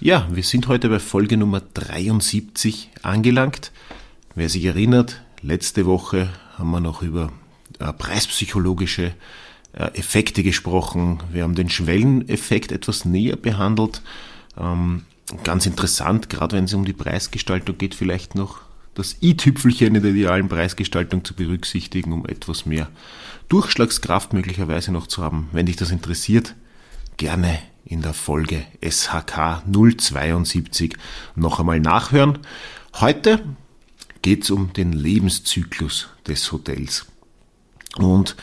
Ja, wir sind heute bei Folge Nummer 73 angelangt. Wer sich erinnert, letzte Woche haben wir noch über äh, preispsychologische äh, Effekte gesprochen. Wir haben den Schwelleneffekt etwas näher behandelt. Ähm, ganz interessant, gerade wenn es um die Preisgestaltung geht, vielleicht noch das i-Tüpfelchen in der idealen Preisgestaltung zu berücksichtigen, um etwas mehr Durchschlagskraft möglicherweise noch zu haben. Wenn dich das interessiert, gerne in der Folge SHK 072 noch einmal nachhören. Heute geht es um den Lebenszyklus des Hotels. Und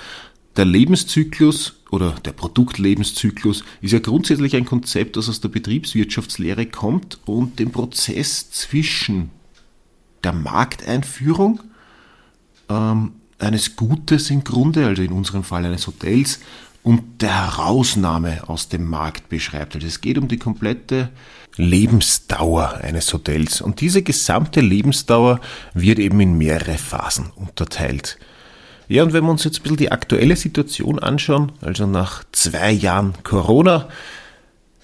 der Lebenszyklus oder der Produktlebenszyklus ist ja grundsätzlich ein Konzept, das aus der Betriebswirtschaftslehre kommt und den Prozess zwischen der Markteinführung ähm, eines Gutes im Grunde, also in unserem Fall eines Hotels, und der Herausnahme aus dem Markt beschreibt. Also es geht um die komplette Lebensdauer eines Hotels. Und diese gesamte Lebensdauer wird eben in mehrere Phasen unterteilt. Ja, und wenn wir uns jetzt ein bisschen die aktuelle Situation anschauen, also nach zwei Jahren Corona,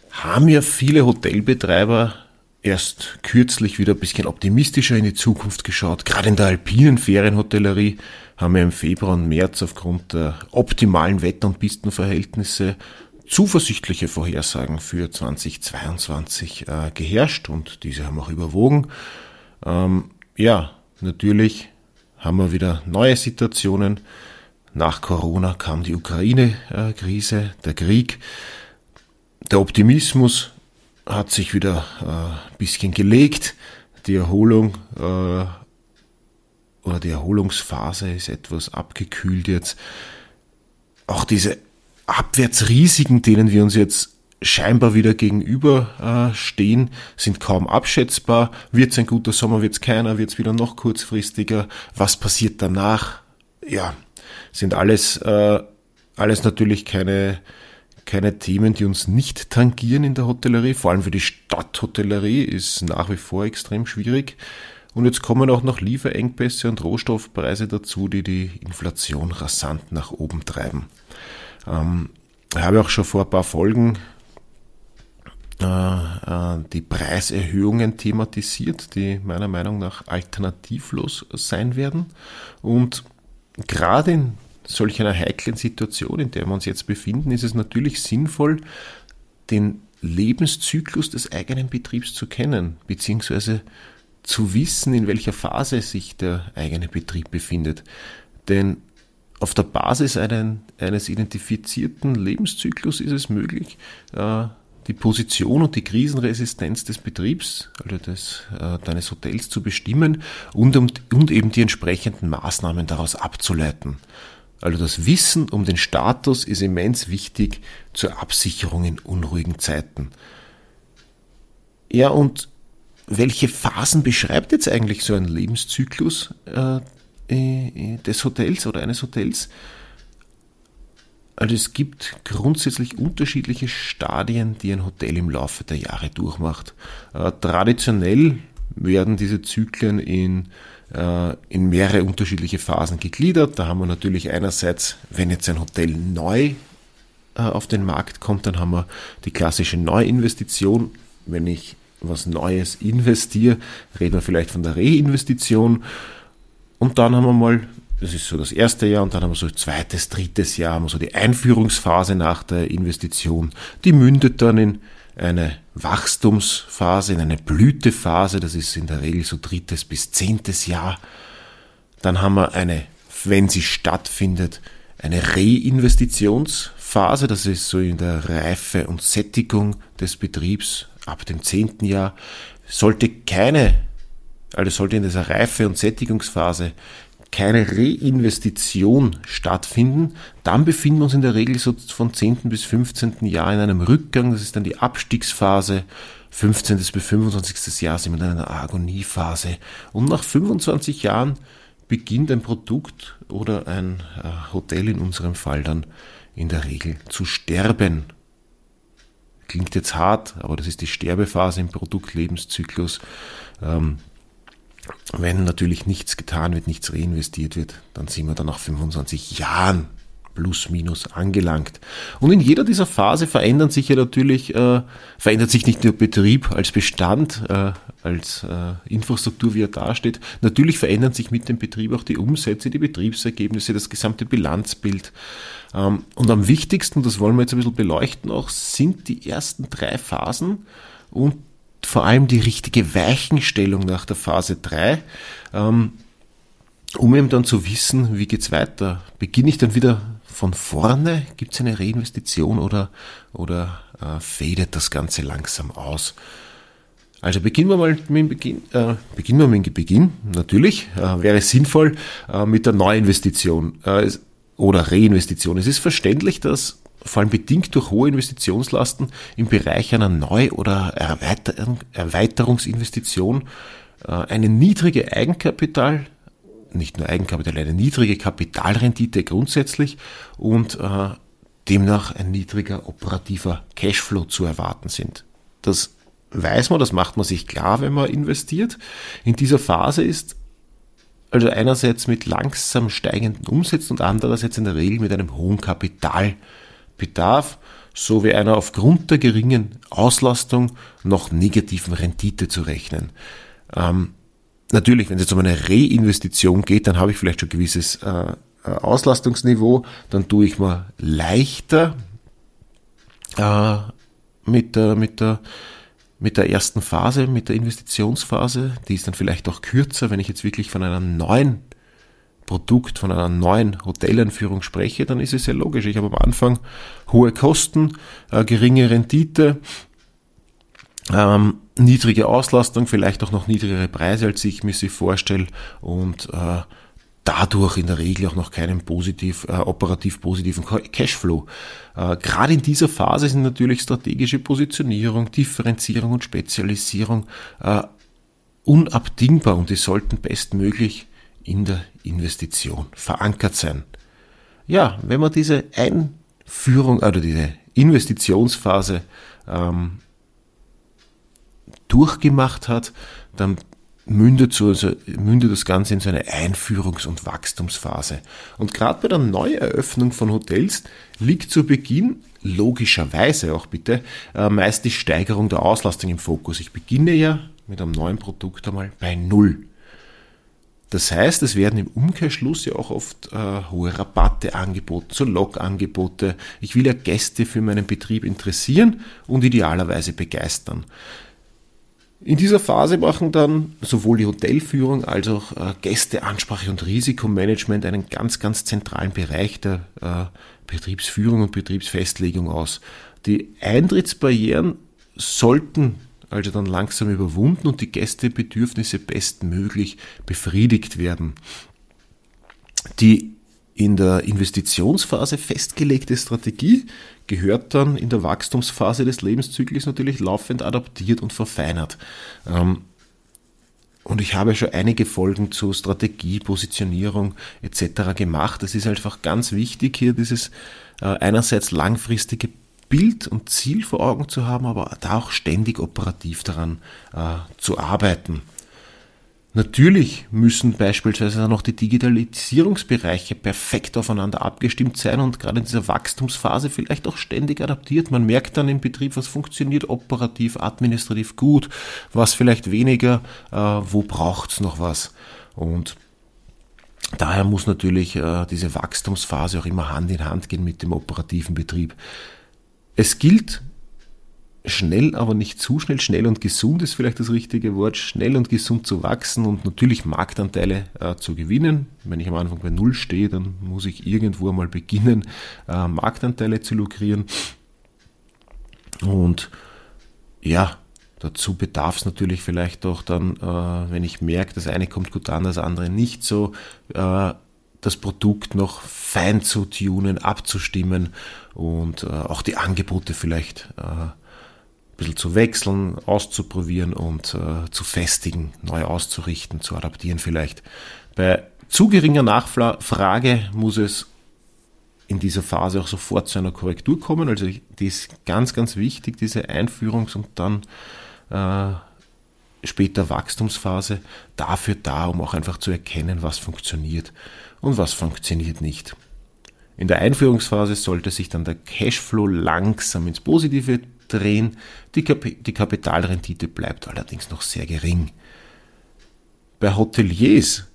haben ja viele Hotelbetreiber erst kürzlich wieder ein bisschen optimistischer in die Zukunft geschaut. Gerade in der alpinen Ferienhotellerie haben wir im Februar und März aufgrund der optimalen Wetter- und Pistenverhältnisse zuversichtliche Vorhersagen für 2022 äh, geherrscht und diese haben auch überwogen. Ähm, ja, natürlich haben wir wieder neue Situationen. Nach Corona kam die Ukraine-Krise, der Krieg. Der Optimismus hat sich wieder äh, ein bisschen gelegt. Die Erholung äh, oder die Erholungsphase ist etwas abgekühlt jetzt. Auch diese Abwärtsrisiken, denen wir uns jetzt scheinbar wieder gegenüber äh, stehen, sind kaum abschätzbar. Wird es ein guter Sommer, wird es keiner, wird es wieder noch kurzfristiger? Was passiert danach? Ja, sind alles, äh, alles natürlich keine keine Themen, die uns nicht tangieren in der Hotellerie. Vor allem für die Stadthotellerie ist nach wie vor extrem schwierig. Und jetzt kommen auch noch Lieferengpässe und Rohstoffpreise dazu, die die Inflation rasant nach oben treiben. Ähm, ich habe auch schon vor ein paar Folgen äh, äh, die Preiserhöhungen thematisiert, die meiner Meinung nach alternativlos sein werden. Und gerade in solch einer heiklen Situation, in der wir uns jetzt befinden, ist es natürlich sinnvoll, den Lebenszyklus des eigenen Betriebs zu kennen, beziehungsweise zu wissen, in welcher Phase sich der eigene Betrieb befindet. Denn auf der Basis einen, eines identifizierten Lebenszyklus ist es möglich, äh, die Position und die Krisenresistenz des Betriebs, also des, äh, deines Hotels zu bestimmen und, und eben die entsprechenden Maßnahmen daraus abzuleiten. Also das Wissen um den Status ist immens wichtig zur Absicherung in unruhigen Zeiten. Ja, und welche Phasen beschreibt jetzt eigentlich so ein Lebenszyklus äh, äh, des Hotels oder eines Hotels? Also es gibt grundsätzlich unterschiedliche Stadien, die ein Hotel im Laufe der Jahre durchmacht. Äh, traditionell werden diese Zyklen in äh, in mehrere unterschiedliche Phasen gegliedert. Da haben wir natürlich einerseits, wenn jetzt ein Hotel neu äh, auf den Markt kommt, dann haben wir die klassische Neuinvestition. Wenn ich was Neues investiere, reden wir vielleicht von der Reinvestition. Und dann haben wir mal, das ist so das erste Jahr, und dann haben wir so zweites, drittes Jahr, haben wir so die Einführungsphase nach der Investition. Die mündet dann in eine Wachstumsphase, in eine Blütephase, das ist in der Regel so drittes bis zehntes Jahr. Dann haben wir eine, wenn sie stattfindet, eine Reinvestitionsphase, das ist so in der Reife und Sättigung des Betriebs ab dem zehnten Jahr. Sollte keine, also sollte in dieser Reife- und Sättigungsphase keine Reinvestition stattfinden, dann befinden wir uns in der Regel so von 10. bis 15. Jahr in einem Rückgang. Das ist dann die Abstiegsphase 15. bis 25. Jahr sind wir in einer Agoniephase. Und nach 25 Jahren beginnt ein Produkt oder ein äh, Hotel in unserem Fall dann in der Regel zu sterben. Klingt jetzt hart, aber das ist die Sterbephase im Produktlebenszyklus. Wenn natürlich nichts getan wird, nichts reinvestiert wird, dann sind wir dann nach 25 Jahren plus minus angelangt. Und in jeder dieser Phase verändern sich ja natürlich, äh, verändert sich nicht nur Betrieb als Bestand, äh, als äh, Infrastruktur, wie er dasteht. Natürlich verändern sich mit dem Betrieb auch die Umsätze, die Betriebsergebnisse, das gesamte Bilanzbild. Ähm, und am wichtigsten, das wollen wir jetzt ein bisschen beleuchten auch, sind die ersten drei Phasen und vor allem die richtige Weichenstellung nach der Phase 3. Ähm, um eben dann zu wissen, wie geht's weiter. Beginne ich dann wieder von vorne? Gibt es eine Reinvestition oder, oder äh, fadet das Ganze langsam aus? Also beginnen wir mal mit dem Beginn. Äh, beginnen wir mit dem Beginn. Natürlich äh, wäre es sinnvoll äh, mit der Neuinvestition äh, oder Reinvestition. Es ist verständlich, dass vor allem bedingt durch hohe Investitionslasten im Bereich einer Neu- oder Erweiterung, Erweiterungsinvestition äh, eine niedrige Eigenkapital nicht nur Eigenkapital, eine niedrige Kapitalrendite grundsätzlich und äh, demnach ein niedriger operativer Cashflow zu erwarten sind. Das weiß man, das macht man sich klar, wenn man investiert. In dieser Phase ist also einerseits mit langsam steigenden Umsätzen und andererseits in der Regel mit einem hohen Kapitalbedarf sowie einer aufgrund der geringen Auslastung noch negativen Rendite zu rechnen. Ähm, natürlich, wenn es jetzt um eine Reinvestition geht, dann habe ich vielleicht schon ein gewisses äh, äh, Auslastungsniveau, dann tue ich mal leichter äh, mit, der, mit, der, mit der ersten Phase, mit der Investitionsphase. Die ist dann vielleicht auch kürzer, wenn ich jetzt wirklich von einer neuen Produkt, von einer neuen Hotelanführung spreche, dann ist es ja logisch. Ich habe am Anfang hohe Kosten, äh, geringe Rendite, ähm, niedrige Auslastung, vielleicht auch noch niedrigere Preise, als ich mir sie vorstelle und äh, dadurch in der Regel auch noch keinen positiv, äh, operativ positiven Cashflow. Äh, Gerade in dieser Phase sind natürlich strategische Positionierung, Differenzierung und Spezialisierung äh, unabdingbar und die sollten bestmöglich in der Investition verankert sein. Ja, wenn man diese Einführung oder diese Investitionsphase ähm, durchgemacht hat, dann mündet, so, also mündet das Ganze in so eine Einführungs- und Wachstumsphase. Und gerade bei der Neueröffnung von Hotels liegt zu Beginn logischerweise auch bitte äh, meist die Steigerung der Auslastung im Fokus. Ich beginne ja mit einem neuen Produkt einmal bei Null. Das heißt, es werden im Umkehrschluss ja auch oft äh, hohe Rabatte angeboten, so Log-Angebote. Ich will ja Gäste für meinen Betrieb interessieren und idealerweise begeistern. In dieser Phase machen dann sowohl die Hotelführung als auch äh, Gästeansprache und Risikomanagement einen ganz, ganz zentralen Bereich der äh, Betriebsführung und Betriebsfestlegung aus. Die Eintrittsbarrieren sollten also dann langsam überwunden und die Gästebedürfnisse bestmöglich befriedigt werden. Die in der Investitionsphase festgelegte Strategie gehört dann in der Wachstumsphase des Lebenszyklus natürlich laufend adaptiert und verfeinert. Ähm, und ich habe schon einige Folgen zu Strategie, Positionierung etc. gemacht. Es ist einfach ganz wichtig, hier dieses äh, einerseits langfristige Bild und Ziel vor Augen zu haben, aber da auch ständig operativ daran äh, zu arbeiten. Natürlich müssen beispielsweise noch die Digitalisierungsbereiche perfekt aufeinander abgestimmt sein und gerade in dieser Wachstumsphase vielleicht auch ständig adaptiert. Man merkt dann im Betrieb, was funktioniert operativ, administrativ gut, was vielleicht weniger, äh, wo braucht's noch was. Und daher muss natürlich äh, diese Wachstumsphase auch immer Hand in Hand gehen mit dem operativen Betrieb. Es gilt schnell, aber nicht zu schnell. Schnell und gesund ist vielleicht das richtige Wort. Schnell und gesund zu wachsen und natürlich Marktanteile äh, zu gewinnen. Wenn ich am Anfang bei Null stehe, dann muss ich irgendwo einmal beginnen, äh, Marktanteile zu lukrieren. Und ja, dazu bedarf es natürlich vielleicht auch dann, äh, wenn ich merke, das eine kommt gut an, das andere nicht so, äh, das Produkt noch fein zu tunen, abzustimmen und äh, auch die Angebote vielleicht äh, ein bisschen zu wechseln, auszuprobieren und äh, zu festigen, neu auszurichten, zu adaptieren vielleicht. Bei zu geringer Nachfrage muss es in dieser Phase auch sofort zu einer Korrektur kommen. Also die ist ganz, ganz wichtig, diese Einführungs- und dann äh, später Wachstumsphase dafür da, um auch einfach zu erkennen, was funktioniert und was funktioniert nicht. In der Einführungsphase sollte sich dann der Cashflow langsam ins Positive drehen. Die, Kap die Kapitalrendite bleibt allerdings noch sehr gering. Bei Hoteliers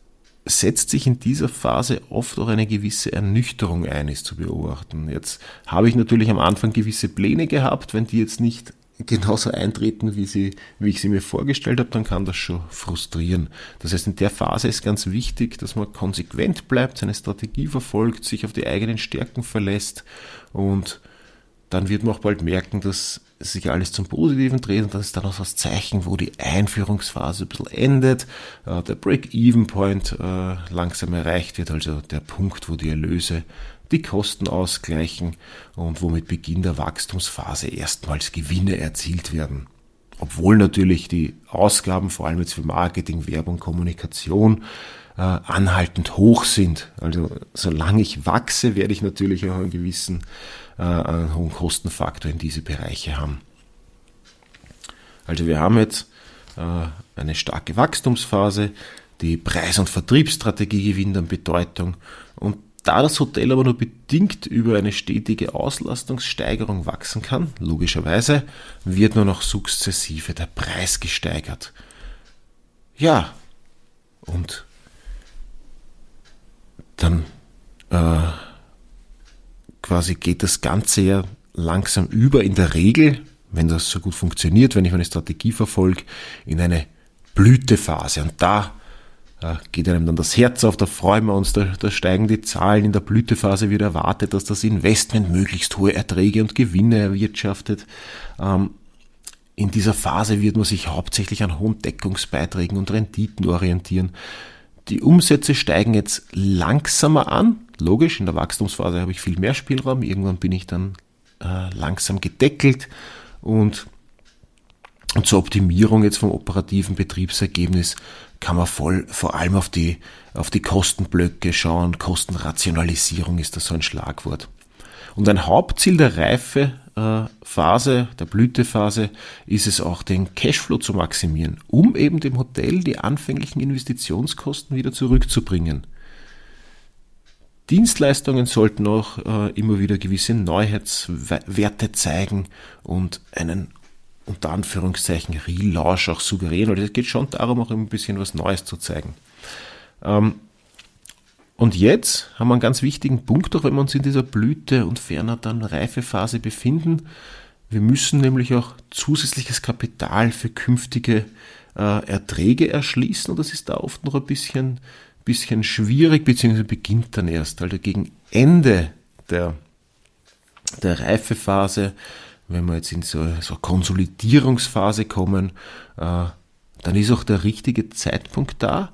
setzt sich in dieser Phase oft auch eine gewisse Ernüchterung ein, ist zu beobachten. Jetzt habe ich natürlich am Anfang gewisse Pläne gehabt, wenn die jetzt nicht genauso eintreten, wie, sie, wie ich sie mir vorgestellt habe, dann kann das schon frustrieren. Das heißt, in der Phase ist ganz wichtig, dass man konsequent bleibt, seine Strategie verfolgt, sich auf die eigenen Stärken verlässt und dann wird man auch bald merken, dass sich alles zum Positiven dreht und das ist dann auch das Zeichen, wo die Einführungsphase ein bisschen endet, äh, der Break-Even-Point äh, langsam erreicht wird, also der Punkt, wo die Erlöse die Kosten ausgleichen und wo mit Beginn der Wachstumsphase erstmals Gewinne erzielt werden. Obwohl natürlich die Ausgaben, vor allem jetzt für Marketing, Werbung, Kommunikation, äh, anhaltend hoch sind. Also solange ich wachse, werde ich natürlich auch einen gewissen äh, einen hohen Kostenfaktor in diese Bereiche haben. Also wir haben jetzt äh, eine starke Wachstumsphase, die Preis- und Vertriebsstrategie gewinnt an Bedeutung und da das Hotel aber nur bedingt über eine stetige Auslastungssteigerung wachsen kann, logischerweise, wird nur noch sukzessive der Preis gesteigert. Ja, und dann äh, quasi geht das Ganze ja langsam über in der Regel, wenn das so gut funktioniert, wenn ich eine Strategie verfolge, in eine Blütephase. Und da geht einem dann das Herz auf, da freuen wir uns, da, da steigen die Zahlen. In der Blütephase wird erwartet, dass das Investment möglichst hohe Erträge und Gewinne erwirtschaftet. Ähm, in dieser Phase wird man sich hauptsächlich an hohen Deckungsbeiträgen und Renditen orientieren. Die Umsätze steigen jetzt langsamer an. Logisch, in der Wachstumsphase habe ich viel mehr Spielraum. Irgendwann bin ich dann äh, langsam gedeckelt und, und zur Optimierung jetzt vom operativen Betriebsergebnis kann man voll vor allem auf die, auf die Kostenblöcke schauen. Kostenrationalisierung ist da so ein Schlagwort. Und ein Hauptziel der Reifephase, der Blütephase, ist es auch, den Cashflow zu maximieren, um eben dem Hotel die anfänglichen Investitionskosten wieder zurückzubringen. Dienstleistungen sollten auch äh, immer wieder gewisse Neuheitswerte zeigen und einen unter Anführungszeichen Relaunch auch suggerieren, weil es geht schon darum, auch ein bisschen was Neues zu zeigen. Ähm, und jetzt haben wir einen ganz wichtigen Punkt, auch wenn wir uns in dieser Blüte und ferner dann Reifephase befinden. Wir müssen nämlich auch zusätzliches Kapital für künftige äh, Erträge erschließen und das ist da oft noch ein bisschen, bisschen schwierig, beziehungsweise beginnt dann erst. Also gegen Ende der, der Reifephase wenn wir jetzt in so, so Konsolidierungsphase kommen, äh, dann ist auch der richtige Zeitpunkt da,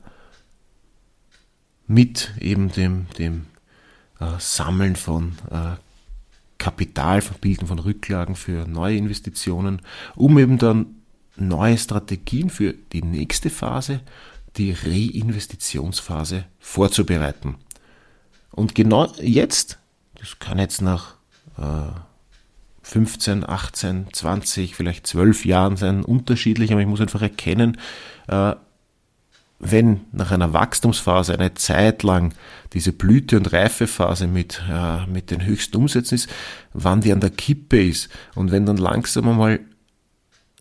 mit eben dem, dem äh, Sammeln von äh, Kapital, von Bilden von Rücklagen für neue Investitionen, um eben dann neue Strategien für die nächste Phase, die Reinvestitionsphase, vorzubereiten. Und genau jetzt, das kann jetzt nach äh, 15, 18, 20, vielleicht 12 Jahren sein, unterschiedlich, aber ich muss einfach erkennen, äh, wenn nach einer Wachstumsphase eine Zeit lang diese Blüte- und Reifephase mit, äh, mit den höchsten Umsätzen ist, wann die an der Kippe ist und wenn dann langsam einmal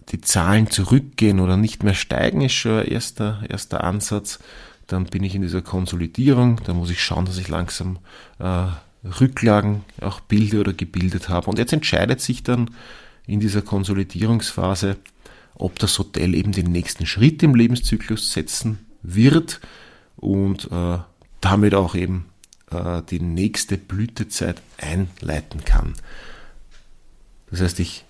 die Zahlen zurückgehen oder nicht mehr steigen, ist schon ein erster, erster Ansatz, dann bin ich in dieser Konsolidierung, da muss ich schauen, dass ich langsam äh, Rücklagen auch bilde oder gebildet habe. Und jetzt entscheidet sich dann in dieser Konsolidierungsphase, ob das Hotel eben den nächsten Schritt im Lebenszyklus setzen wird und äh, damit auch eben äh, die nächste Blütezeit einleiten kann. Das heißt, ich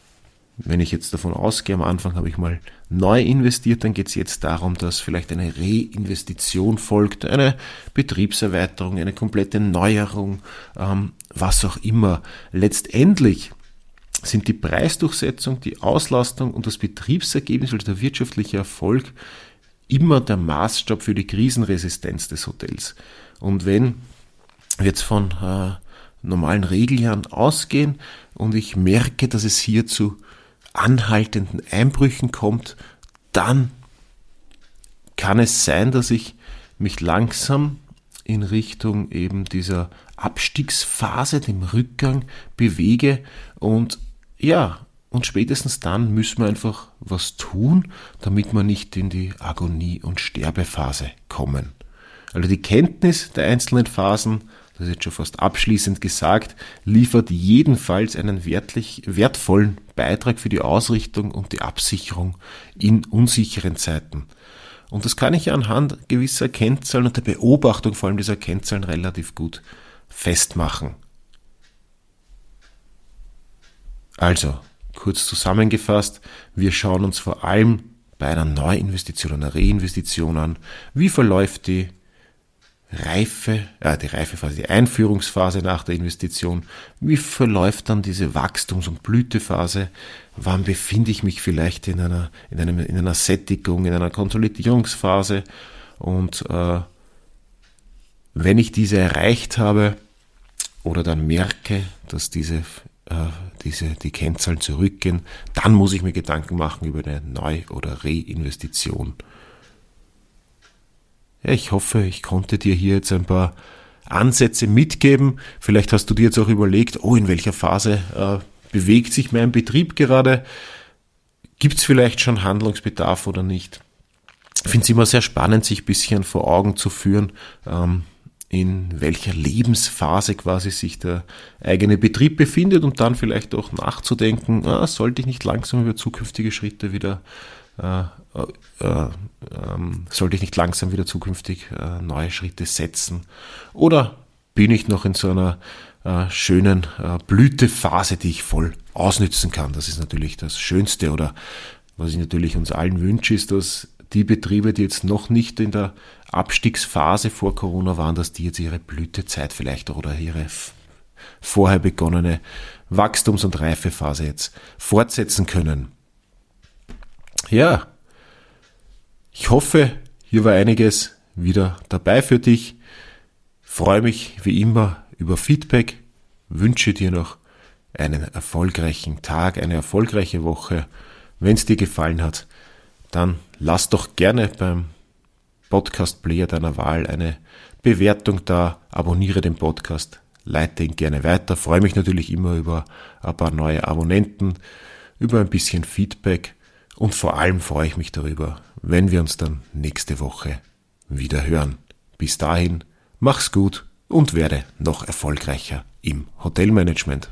wenn ich jetzt davon ausgehe, am Anfang habe ich mal neu investiert, dann geht es jetzt darum, dass vielleicht eine Reinvestition folgt, eine Betriebserweiterung, eine komplette Neuerung, ähm, was auch immer. Letztendlich sind die Preisdurchsetzung, die Auslastung und das Betriebsergebnis, also der wirtschaftliche Erfolg, immer der Maßstab für die Krisenresistenz des Hotels. Und wenn wir jetzt von äh, normalen Regeljahren ausgehen und ich merke, dass es hier zu anhaltenden Einbrüchen kommt, dann kann es sein, dass ich mich langsam in Richtung eben dieser Abstiegsphase, dem Rückgang bewege und ja, und spätestens dann müssen wir einfach was tun, damit wir nicht in die Agonie- und Sterbephase kommen. Also die Kenntnis der einzelnen Phasen, das ist jetzt schon fast abschließend gesagt, liefert jedenfalls einen wertlich, wertvollen Beitrag für die Ausrichtung und die Absicherung in unsicheren Zeiten. Und das kann ich anhand gewisser Kennzahlen und der Beobachtung vor allem dieser Kennzahlen relativ gut festmachen. Also, kurz zusammengefasst, wir schauen uns vor allem bei einer Neuinvestition, einer Reinvestition an, wie verläuft die Reife, äh, die Reifephase, die Einführungsphase nach der Investition, wie verläuft dann diese Wachstums- und Blütephase, wann befinde ich mich vielleicht in einer, in einem, in einer Sättigung, in einer Konsolidierungsphase? Und äh, wenn ich diese erreicht habe oder dann merke, dass diese, äh, diese, die Kennzahlen zurückgehen, dann muss ich mir Gedanken machen über eine Neu- oder Reinvestition. Ja, ich hoffe, ich konnte dir hier jetzt ein paar Ansätze mitgeben. Vielleicht hast du dir jetzt auch überlegt, oh, in welcher Phase äh, bewegt sich mein Betrieb gerade? Gibt es vielleicht schon Handlungsbedarf oder nicht? Ich finde es immer sehr spannend, sich ein bisschen vor Augen zu führen, ähm, in welcher Lebensphase quasi sich der eigene Betrieb befindet und dann vielleicht auch nachzudenken, ah, sollte ich nicht langsam über zukünftige Schritte wieder äh, äh, äh, sollte ich nicht langsam wieder zukünftig äh, neue Schritte setzen? Oder bin ich noch in so einer äh, schönen äh, Blütephase, die ich voll ausnützen kann? Das ist natürlich das Schönste oder was ich natürlich uns allen wünsche, ist, dass die Betriebe, die jetzt noch nicht in der Abstiegsphase vor Corona waren, dass die jetzt ihre Blütezeit vielleicht oder ihre vorher begonnene Wachstums- und Reifephase jetzt fortsetzen können. Ja, ich hoffe, hier war einiges wieder dabei für dich. Freue mich wie immer über Feedback, wünsche dir noch einen erfolgreichen Tag, eine erfolgreiche Woche. Wenn es dir gefallen hat, dann lass doch gerne beim Podcast Player deiner Wahl eine Bewertung da, abonniere den Podcast, leite ihn gerne weiter. Freue mich natürlich immer über ein paar neue Abonnenten, über ein bisschen Feedback und vor allem freue ich mich darüber, wenn wir uns dann nächste Woche wieder hören. Bis dahin, mach's gut und werde noch erfolgreicher im Hotelmanagement.